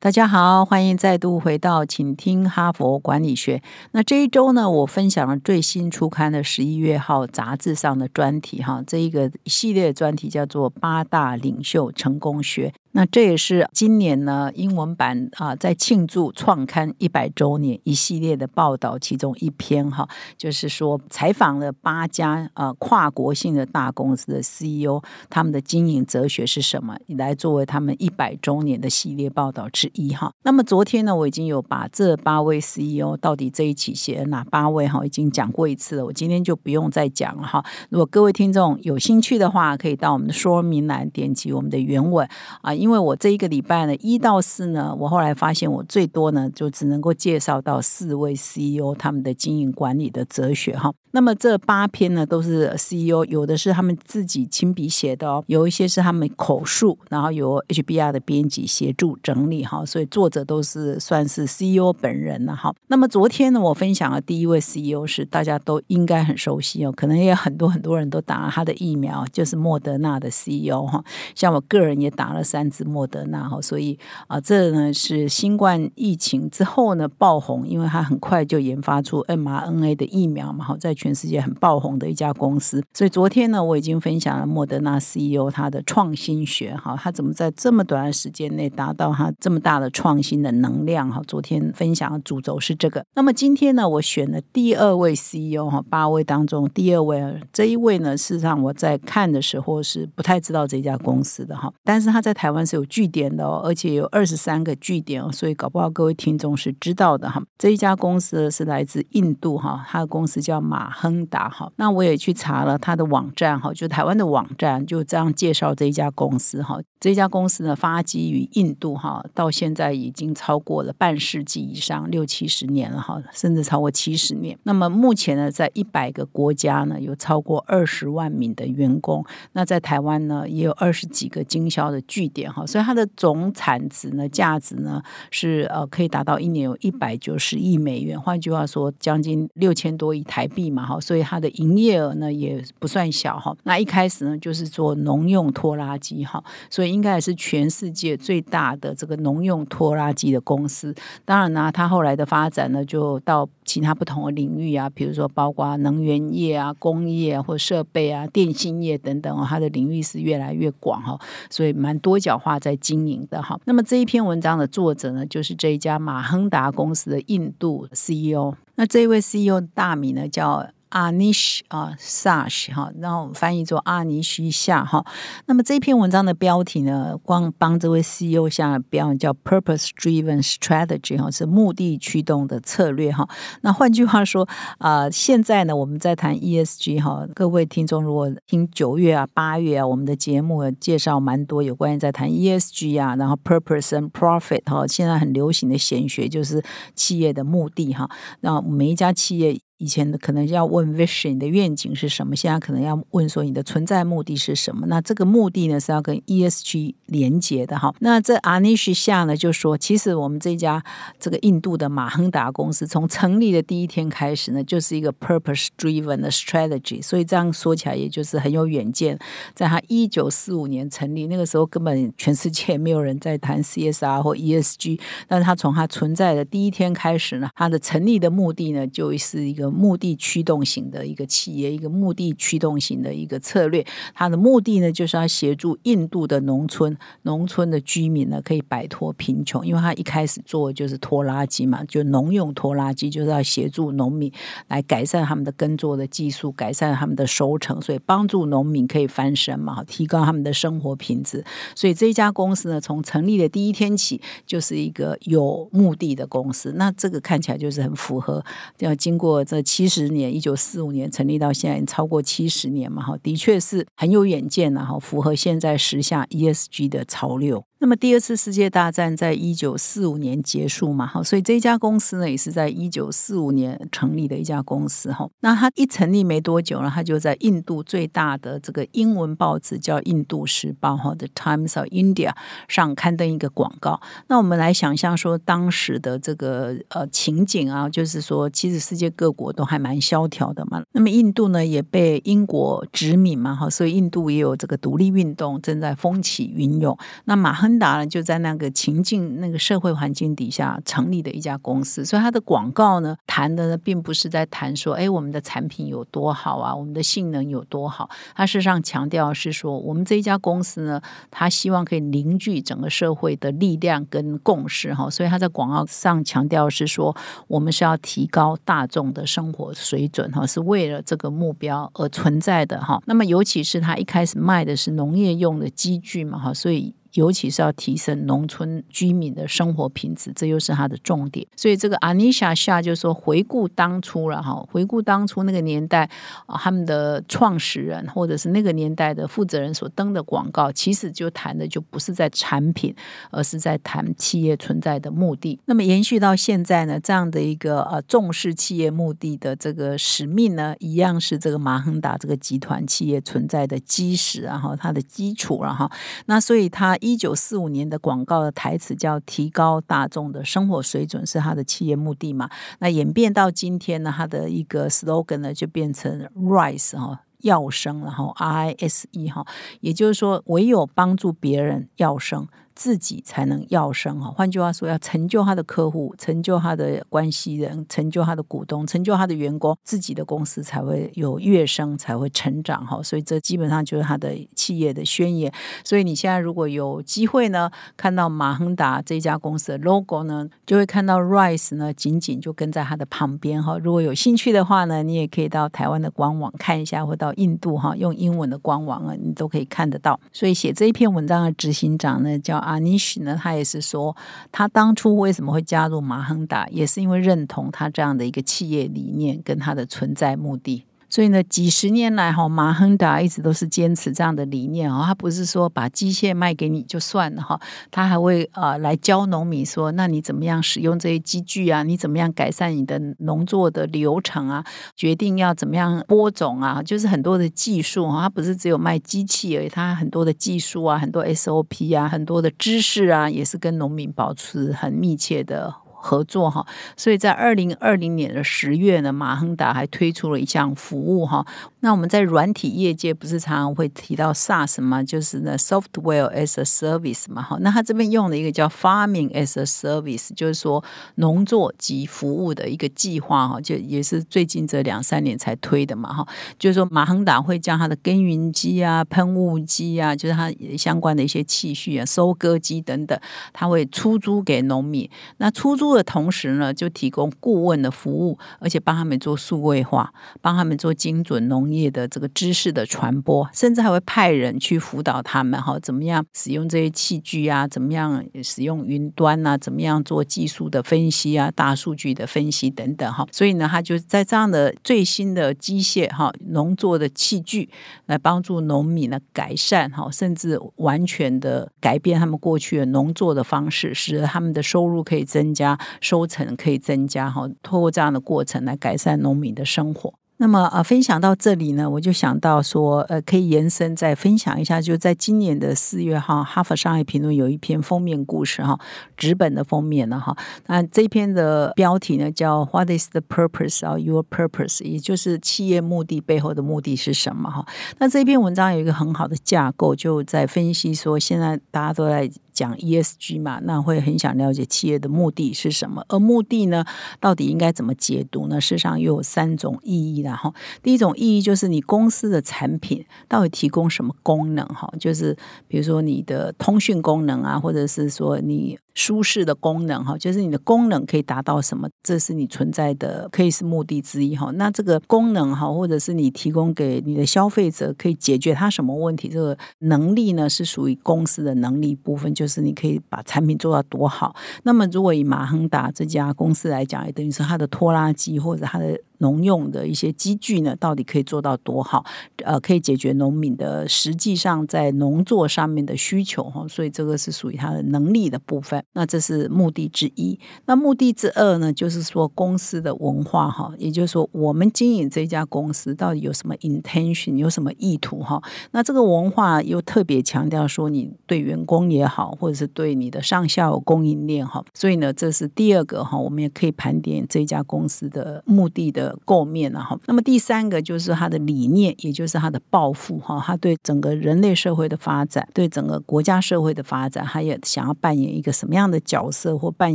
大家好，欢迎再度回到，请听哈佛管理学。那这一周呢，我分享了最新出刊的十一月号杂志上的专题哈，这一个系列专题叫做“八大领袖成功学”。那这也是今年呢英文版啊，在庆祝创刊一百周年一系列的报道其中一篇哈，就是说采访了八家呃跨国性的大公司的 CEO，他们的经营哲学是什么，来作为他们一百周年的系列报道之一哈。那么昨天呢，我已经有把这八位 CEO 到底这一期写了哪八位哈，已经讲过一次了，我今天就不用再讲了哈。如果各位听众有兴趣的话，可以到我们的说明栏点击我们的原文啊。因因为我这一个礼拜呢，一到四呢，我后来发现我最多呢，就只能够介绍到四位 CEO 他们的经营管理的哲学哈。那么这八篇呢，都是 CEO，有的是他们自己亲笔写的哦，有一些是他们口述，然后由 HBR 的编辑协助整理哈，所以作者都是算是 CEO 本人了哈。那么昨天呢，我分享的第一位 CEO 是大家都应该很熟悉哦，可能也有很多很多人都打了他的疫苗，就是莫德纳的 CEO 哈。像我个人也打了三支莫德纳哈，所以啊，这呢是新冠疫情之后呢爆红，因为它很快就研发出 mRNA 的疫苗嘛，好在。全世界很爆红的一家公司，所以昨天呢，我已经分享了莫德纳 CEO 他的创新学，哈，他怎么在这么短的时间内达到他这么大的创新的能量，哈。昨天分享的主轴是这个。那么今天呢，我选了第二位 CEO 哈，八位当中第二位，这一位呢，事实上我在看的时候是不太知道这家公司的哈，但是他在台湾是有据点的哦，而且有二十三个据点哦，所以搞不好各位听众是知道的哈。这一家公司是来自印度哈，他的公司叫马。亨达哈，那我也去查了他的网站哈，就台湾的网站，就这样介绍这一家公司哈。这家公司呢，发基于印度哈，到现在已经超过了半世纪以上，六七十年了哈，甚至超过七十年。那么目前呢，在一百个国家呢，有超过二十万名的员工。那在台湾呢，也有二十几个经销的据点哈，所以它的总产值呢，价值呢，是呃可以达到一年有一百九十亿美元。换句话说，将近六千多亿台币嘛哈，所以它的营业额呢也不算小哈。那一开始呢，就是做农用拖拉机哈，所以。应该也是全世界最大的这个农用拖拉机的公司。当然呢，它后来的发展呢，就到其他不同的领域啊，比如说包括能源业啊、工业啊或设备啊、电信业等等哦，它的领域是越来越广哈，所以蛮多角化在经营的哈。那么这一篇文章的作者呢，就是这一家马亨达公司的印度 CEO。那这一位 CEO 大名呢，叫。阿尼什啊，Sash 哈，然后翻译做阿尼西夏哈。那么这篇文章的标题呢，光帮这位 CEO 下标叫 Purpose Driven Strategy 哈，是目的驱动的策略哈。那换句话说啊，现在呢，我们在谈 ESG 哈，各位听众如果听九月啊、八月啊，我们的节目介绍蛮多有关于在谈 ESG 啊，然后 Purpose and Profit 哈，现在很流行的显学就是企业的目的哈。那每一家企业。以前的可能要问 vision 的愿景是什么，现在可能要问说你的存在目的是什么？那这个目的呢是要跟 ESG 连接的哈。那这 Anish 下呢就说，其实我们这家这个印度的马亨达公司从成立的第一天开始呢，就是一个 purpose driven 的 strategy。所以这样说起来，也就是很有远见。在他一九四五年成立那个时候，根本全世界没有人在谈 CSR 或 ESG，但是他从他存在的第一天开始呢，他的成立的目的呢就是一个。目的驱动型的一个企业，一个目的驱动型的一个策略，它的目的呢，就是要协助印度的农村农村的居民呢，可以摆脱贫穷。因为他一开始做就是拖拉机嘛，就农用拖拉机，就是要协助农民来改善他们的耕作的技术，改善他们的收成，所以帮助农民可以翻身嘛，提高他们的生活品质。所以这家公司呢，从成立的第一天起，就是一个有目的的公司。那这个看起来就是很符合，要经过这。七十年，一九四五年成立到现在超过七十年嘛，哈，的确是很有远见然哈，符合现在时下 ESG 的潮流。那么第二次世界大战在一九四五年结束嘛，哈，所以这家公司呢也是在一九四五年成立的一家公司，哈。那它一成立没多久呢，它就在印度最大的这个英文报纸叫《印度时报》哈，《The Times of India》上刊登一个广告。那我们来想象说当时的这个呃情景啊，就是说其实世界各国都还蛮萧条的嘛。那么印度呢也被英国殖民嘛，哈，所以印度也有这个独立运动正在风起云涌。那马亨。亨达呢，就在那个情境、那个社会环境底下成立的一家公司，所以它的广告呢，谈的呢，并不是在谈说，哎，我们的产品有多好啊，我们的性能有多好。它事实上强调是说，我们这一家公司呢，它希望可以凝聚整个社会的力量跟共识哈。所以他在广告上强调是说，我们是要提高大众的生活水准哈，是为了这个目标而存在的哈。那么尤其是他一开始卖的是农业用的机具嘛哈，所以。尤其是要提升农村居民的生活品质，这又是他的重点。所以这个阿尼莎夏就说，回顾当初了哈，回顾当初那个年代啊，他们的创始人或者是那个年代的负责人所登的广告，其实就谈的就不是在产品，而是在谈企业存在的目的。那么延续到现在呢，这样的一个呃重视企业目的的这个使命呢，一样是这个马亨达这个集团企业存在的基石，然后它的基础，然后那所以它。一九四五年的广告的台词叫“提高大众的生活水准”，是他的企业目的嘛？那演变到今天呢，他的一个 slogan 呢就变成 “rise” 哈，要生，然后 “rise” 哈，也就是说，唯有帮助别人要生。自己才能要生哈，换句话说，要成就他的客户，成就他的关系人，成就他的股东，成就他的员工，自己的公司才会有跃升，才会成长哈。所以这基本上就是他的企业的宣言。所以你现在如果有机会呢，看到马亨达这家公司的 logo 呢，就会看到 Rise 呢，紧紧就跟在他的旁边哈。如果有兴趣的话呢，你也可以到台湾的官网看一下，或到印度哈，用英文的官网啊，你都可以看得到。所以写这一篇文章的执行长呢，叫。阿尼什呢，他也是说，他当初为什么会加入马亨达，也是因为认同他这样的一个企业理念跟他的存在目的。所以呢，几十年来哈，马亨达一直都是坚持这样的理念啊。他不是说把机械卖给你就算了哈，他还会啊来教农民说，那你怎么样使用这些机具啊？你怎么样改善你的农作的流程啊？决定要怎么样播种啊？就是很多的技术哈，他不是只有卖机器而已，他很多的技术啊，很多 SOP 啊，很多的知识啊，也是跟农民保持很密切的。合作哈，所以在二零二零年的十月呢，马亨达还推出了一项服务哈。那我们在软体业界不是常常会提到 SaaS 吗？就是呢，Software as a Service 嘛哈。那他这边用了一个叫 Farming as a Service，就是说农作及服务的一个计划哈，就也是最近这两三年才推的嘛哈。就是说马亨达会将它的耕耘机啊、喷雾机啊，就是它相关的一些器具啊、收割机等等，它会出租给农民。那出租的同时呢，就提供顾问的服务，而且帮他们做数位化，帮他们做精准农业的这个知识的传播，甚至还会派人去辅导他们哈，怎么样使用这些器具啊？怎么样使用云端啊？怎么样做技术的分析啊？大数据的分析等等哈。所以呢，他就在这样的最新的机械哈农作的器具来帮助农民呢改善哈，甚至完全的改变他们过去的农作的方式，使得他们的收入可以增加。收成可以增加哈，通过这样的过程来改善农民的生活。那么啊，分享到这里呢，我就想到说，呃，可以延伸再分享一下，就在今年的四月哈，《哈佛商业评论》有一篇封面故事哈，纸本的封面呢哈。那这篇的标题呢叫 “What is the purpose of your purpose？” 也就是企业目的背后的目的是什么哈？那这篇文章有一个很好的架构，就在分析说，现在大家都在。讲 ESG 嘛，那会很想了解企业的目的是什么，而目的呢，到底应该怎么解读呢？事实上又有三种意义然后第一种意义就是你公司的产品到底提供什么功能哈，就是比如说你的通讯功能啊，或者是说你。舒适的功能哈，就是你的功能可以达到什么，这是你存在的可以是目的之一哈。那这个功能哈，或者是你提供给你的消费者可以解决他什么问题，这个能力呢是属于公司的能力部分，就是你可以把产品做到多好。那么如果以马亨达这家公司来讲，也等于是它的拖拉机或者它的。农用的一些机具呢，到底可以做到多好？呃，可以解决农民的实际上在农作上面的需求哈，所以这个是属于它的能力的部分。那这是目的之一。那目的之二呢，就是说公司的文化哈，也就是说我们经营这家公司到底有什么 intention，有什么意图哈？那这个文化又特别强调说，你对员工也好，或者是对你的上下游供应链哈，所以呢，这是第二个哈，我们也可以盘点这家公司的目的的。构面了哈，那么第三个就是他的理念，也就是他的抱负哈，他对整个人类社会的发展，对整个国家社会的发展，他也想要扮演一个什么样样的角色，或扮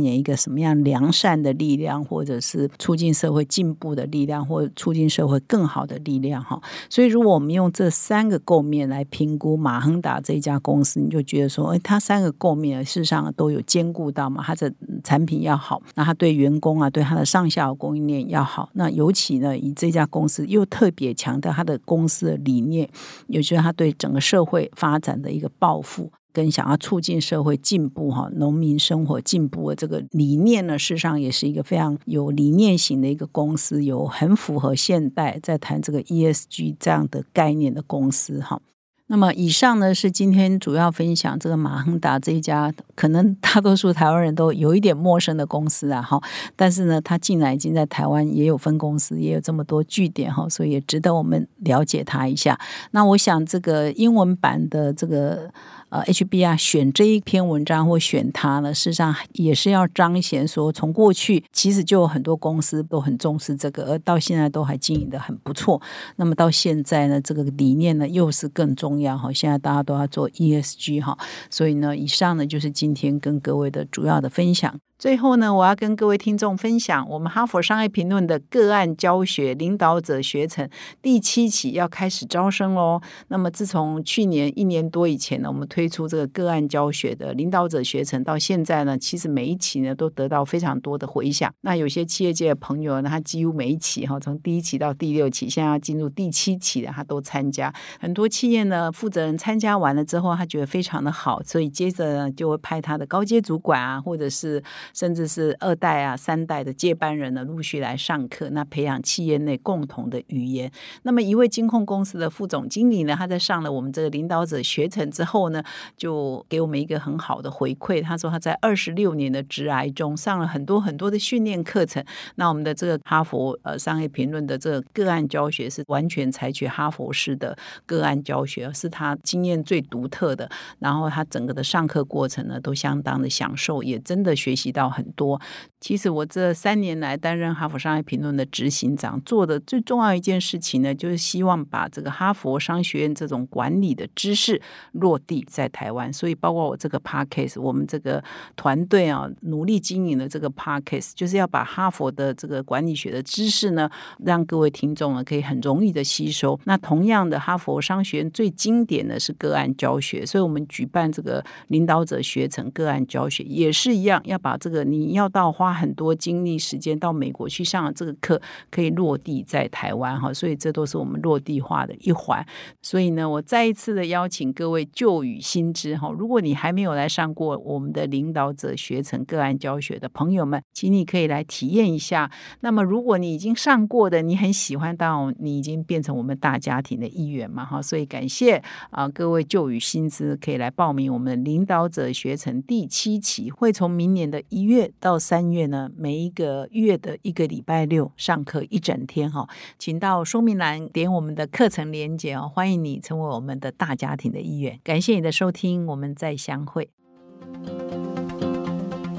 演一个什么样良善的力量，或者是促进社会进步的力量，或促进社会更好的力量哈。所以，如果我们用这三个构面来评估马亨达这家公司，你就觉得说，哎，它三个构面事实上都有兼顾到嘛，它的产品要好，那它对员工啊，对它的上下游供应链要好，那尤其呢，以这家公司又特别强调他的公司的理念，也就是他对整个社会发展的一个抱负，跟想要促进社会进步哈，农民生活进步的这个理念呢，事实上也是一个非常有理念型的一个公司，有很符合现代在谈这个 ESG 这样的概念的公司哈。那么以上呢是今天主要分享这个马亨达这一家可能大多数台湾人都有一点陌生的公司啊，哈，但是呢，它竟然已经在台湾也有分公司，也有这么多据点哈，所以也值得我们了解它一下。那我想这个英文版的这个。呃，HBR 选这一篇文章或选它呢，事实上也是要彰显说，从过去其实就有很多公司都很重视这个，而到现在都还经营的很不错。那么到现在呢，这个理念呢又是更重要哈。现在大家都要做 ESG 哈，所以呢，以上呢就是今天跟各位的主要的分享。最后呢，我要跟各位听众分享，我们哈佛商业评论的个案教学领导者学程第七期要开始招生喽。那么自从去年一年多以前呢，我们推推出这个个案教学的领导者学程，到现在呢，其实每一期呢都得到非常多的回响。那有些企业界的朋友呢，他几乎每一期哈，从第一期到第六期，现在要进入第七期的，他都参加。很多企业呢，负责人参加完了之后，他觉得非常的好，所以接着呢就会派他的高阶主管啊，或者是甚至是二代啊、三代的接班人呢，陆续来上课，那培养企业内共同的语言。那么一位金控公司的副总经理呢，他在上了我们这个领导者学程之后呢，就给我们一个很好的回馈。他说他在二十六年的职涯中上了很多很多的训练课程。那我们的这个哈佛呃商业评论的这个个案教学是完全采取哈佛式的个案教学，是他经验最独特的。然后他整个的上课过程呢，都相当的享受，也真的学习到。很多，其实我这三年来担任哈佛商业评论的执行长，做的最重要一件事情呢，就是希望把这个哈佛商学院这种管理的知识落地在台湾。所以，包括我这个 podcast，我们这个团队啊，努力经营的这个 podcast，就是要把哈佛的这个管理学的知识呢，让各位听众呢可以很容易的吸收。那同样的，哈佛商学院最经典的是个案教学，所以我们举办这个领导者学成个案教学，也是一样，要把这个。你要到花很多精力时间到美国去上这个课，可以落地在台湾哈，所以这都是我们落地化的一环。所以呢，我再一次的邀请各位旧与新知哈，如果你还没有来上过我们的领导者学成个案教学的朋友们，请你可以来体验一下。那么，如果你已经上过的，你很喜欢，到你已经变成我们大家庭的一员嘛哈，所以感谢啊各位旧与新知可以来报名我们领导者学成第七期，会从明年的一月到三月呢，每一个月的一个礼拜六上课一整天哈，请到说明栏点我们的课程连接哦，欢迎你成为我们的大家庭的一员。感谢你的收听，我们再相会。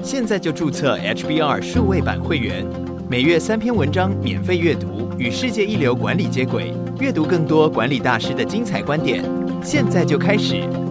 现在就注册 HBR 数位版会员，每月三篇文章免费阅读，与世界一流管理接轨，阅读更多管理大师的精彩观点。现在就开始。